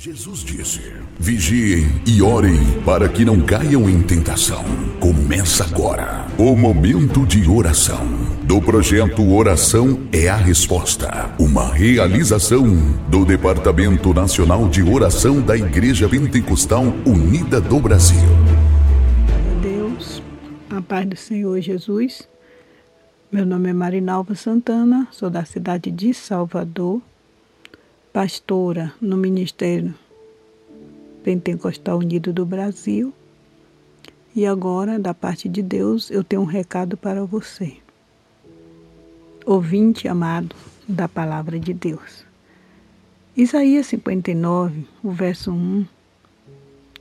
Jesus disse: Vigiem e orem para que não caiam em tentação. Começa agora o momento de oração do projeto Oração é a Resposta, uma realização do Departamento Nacional de Oração da Igreja Pentecostal Unida do Brasil. Deus, a paz do Senhor Jesus. Meu nome é Marinalva Santana, sou da cidade de Salvador pastora no Ministério Pentecostal Unido do Brasil. E agora, da parte de Deus, eu tenho um recado para você. Ouvinte amado da palavra de Deus. Isaías 59, o verso 1,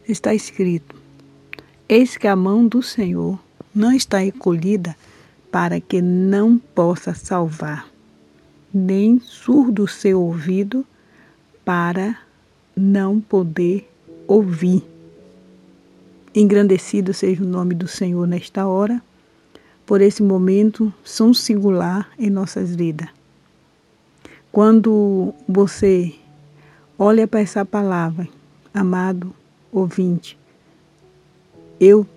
está escrito: Eis que a mão do Senhor não está encolhida para que não possa salvar, nem surdo seu ouvido para não poder ouvir. Engrandecido seja o nome do Senhor nesta hora, por esse momento tão singular em nossas vidas. Quando você olha para essa palavra, amado ouvinte, eu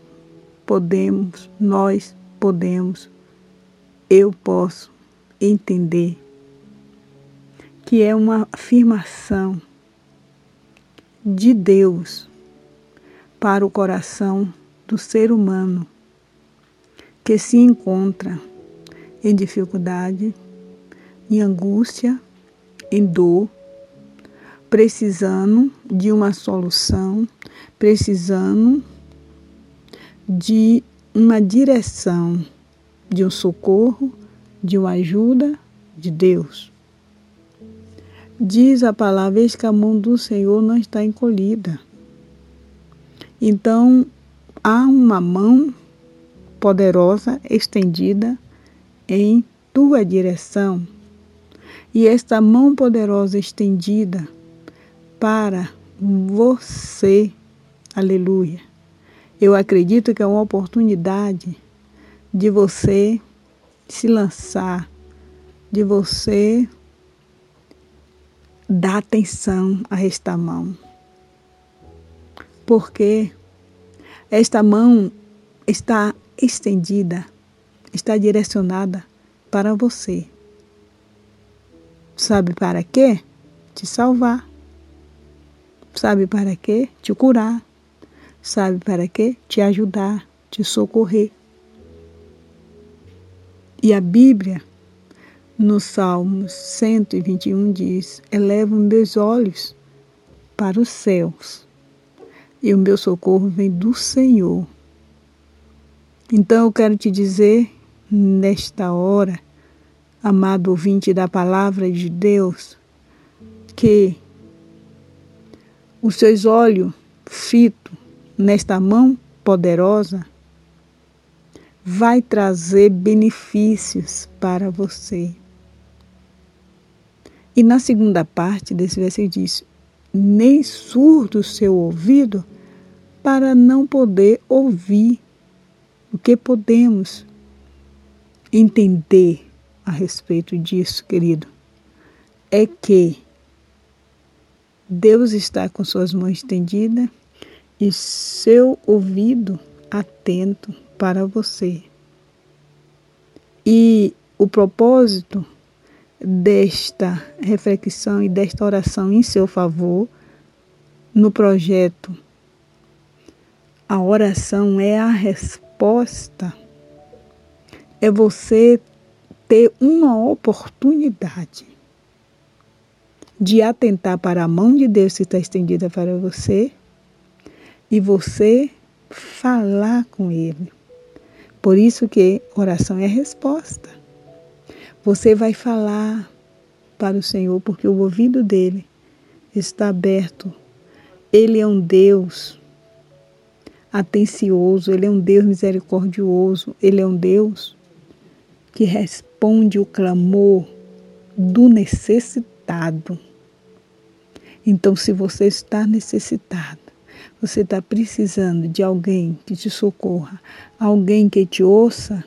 podemos, nós podemos, eu posso entender que é uma afirmação de Deus para o coração do ser humano que se encontra em dificuldade, em angústia, em dor, precisando de uma solução, precisando de uma direção, de um socorro, de uma ajuda de Deus. Diz a palavra: Eis que a mão do Senhor não está encolhida. Então, há uma mão poderosa estendida em tua direção. E esta mão poderosa estendida para você, aleluia. Eu acredito que é uma oportunidade de você se lançar, de você dá atenção a esta mão. Porque esta mão está estendida, está direcionada para você. Sabe para quê? Te salvar. Sabe para quê? Te curar. Sabe para quê? Te ajudar, te socorrer. E a Bíblia no Salmo 121 diz: Elevo meus olhos para os céus e o meu socorro vem do Senhor. Então eu quero te dizer nesta hora, amado ouvinte da palavra de Deus, que os seus olhos fitos nesta mão poderosa vai trazer benefícios para você. E na segunda parte desse versículo diz: nem surdo seu ouvido para não poder ouvir. O que podemos entender a respeito disso, querido, é que Deus está com suas mãos estendidas e seu ouvido atento para você. E o propósito desta reflexão e desta oração em seu favor no projeto. A oração é a resposta. É você ter uma oportunidade de atentar para a mão de Deus que está estendida para você e você falar com Ele. Por isso que oração é resposta. Você vai falar para o Senhor, porque o ouvido dele está aberto. Ele é um Deus atencioso, ele é um Deus misericordioso, ele é um Deus que responde o clamor do necessitado. Então, se você está necessitado, você está precisando de alguém que te socorra, alguém que te ouça,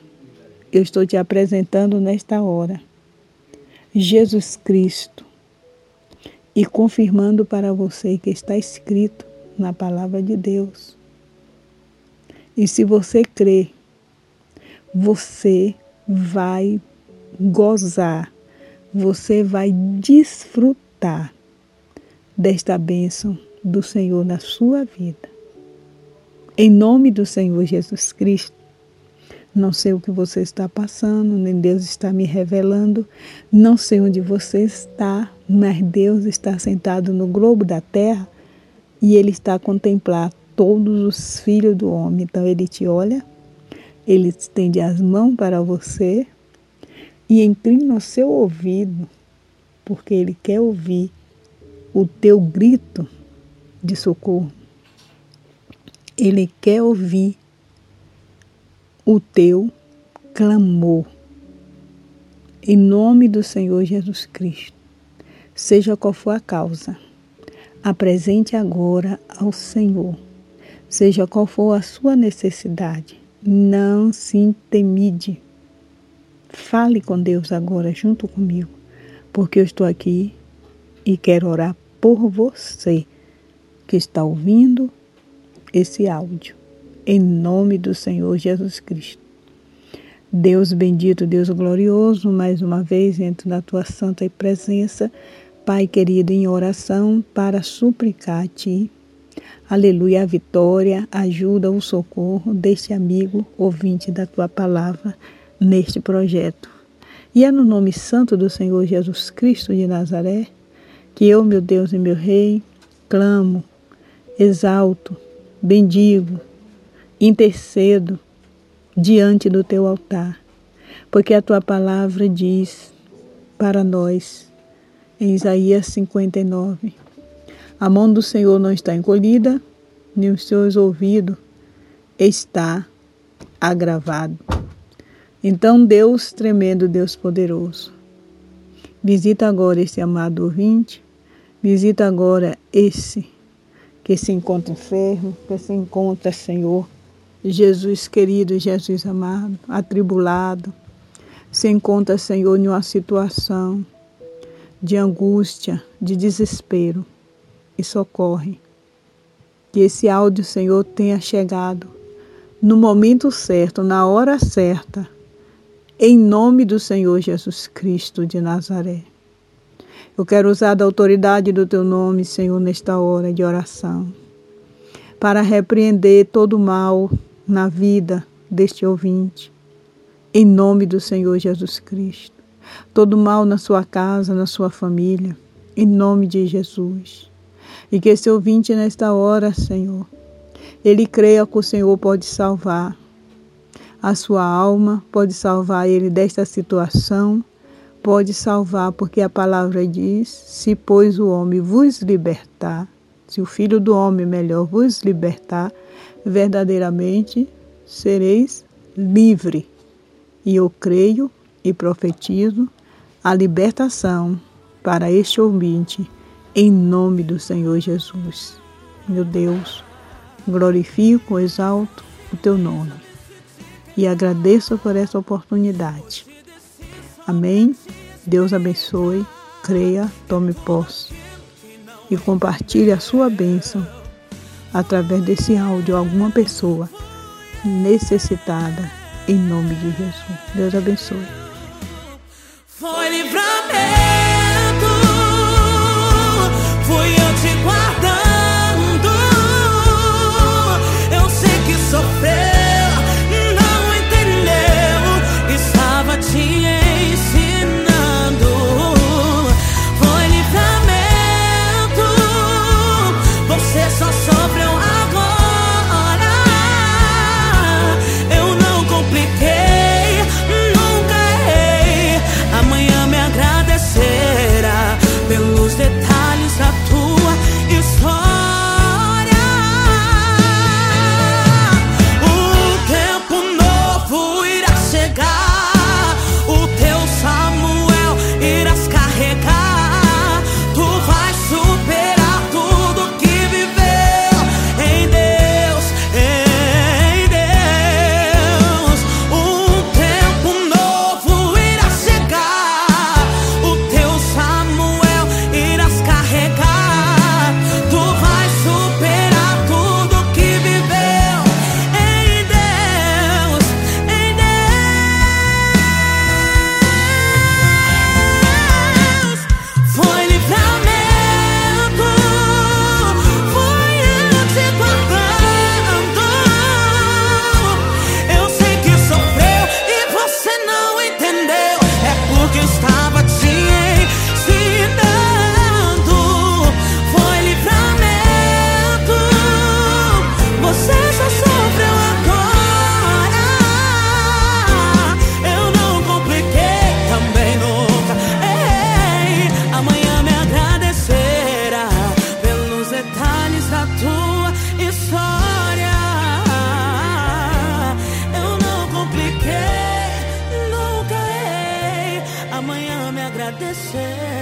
eu estou te apresentando nesta hora. Jesus Cristo. e confirmando para você que está escrito na palavra de Deus. E se você crê, você vai gozar, você vai desfrutar desta bênção do Senhor na sua vida. Em nome do Senhor Jesus Cristo, não sei o que você está passando, nem Deus está me revelando, não sei onde você está, mas Deus está sentado no globo da terra e Ele está a contemplar todos os filhos do homem. Então Ele te olha, Ele estende as mãos para você e inclina o seu ouvido, porque Ele quer ouvir o teu grito de socorro. Ele quer ouvir o teu clamor. Em nome do Senhor Jesus Cristo, seja qual for a causa, apresente agora ao Senhor, seja qual for a sua necessidade, não se intimide. Fale com Deus agora junto comigo, porque eu estou aqui e quero orar por você que está ouvindo esse áudio. Em nome do Senhor Jesus Cristo. Deus bendito, Deus glorioso, mais uma vez entro na tua santa presença, Pai querido, em oração para suplicar a ti. Aleluia, a vitória, ajuda, o socorro deste amigo ouvinte da tua palavra neste projeto. E é no nome santo do Senhor Jesus Cristo de Nazaré que eu, meu Deus e meu Rei, clamo, exalto, bendigo, intercedo diante do teu altar, porque a tua palavra diz para nós, em Isaías 59, a mão do Senhor não está encolhida, nem os seus ouvidos está agravado. Então, Deus tremendo, Deus poderoso, visita agora esse amado ouvinte, visita agora esse que se encontra enfermo, que se encontra, Senhor, Jesus querido, Jesus amado, atribulado, se encontra, Senhor, em uma situação de angústia, de desespero e socorre. Que esse áudio, Senhor, tenha chegado no momento certo, na hora certa, em nome do Senhor Jesus Cristo de Nazaré. Eu quero usar da autoridade do teu nome, Senhor, nesta hora de oração, para repreender todo mal na vida deste ouvinte, em nome do Senhor Jesus Cristo. Todo mal na sua casa, na sua família, em nome de Jesus. E que esse ouvinte nesta hora, Senhor, ele creia que o Senhor pode salvar a sua alma, pode salvar ele desta situação pode salvar, porque a palavra diz: se pois o homem vos libertar, se o filho do homem melhor vos libertar, verdadeiramente sereis livre. E eu creio e profetizo a libertação para este ouvinte, em nome do Senhor Jesus. Meu Deus, glorifico, exalto o teu nome e agradeço por essa oportunidade. Amém. Deus abençoe, creia, tome posse e compartilhe a sua bênção através desse áudio a alguma pessoa necessitada em nome de Jesus. Deus abençoe. Foi agradecer.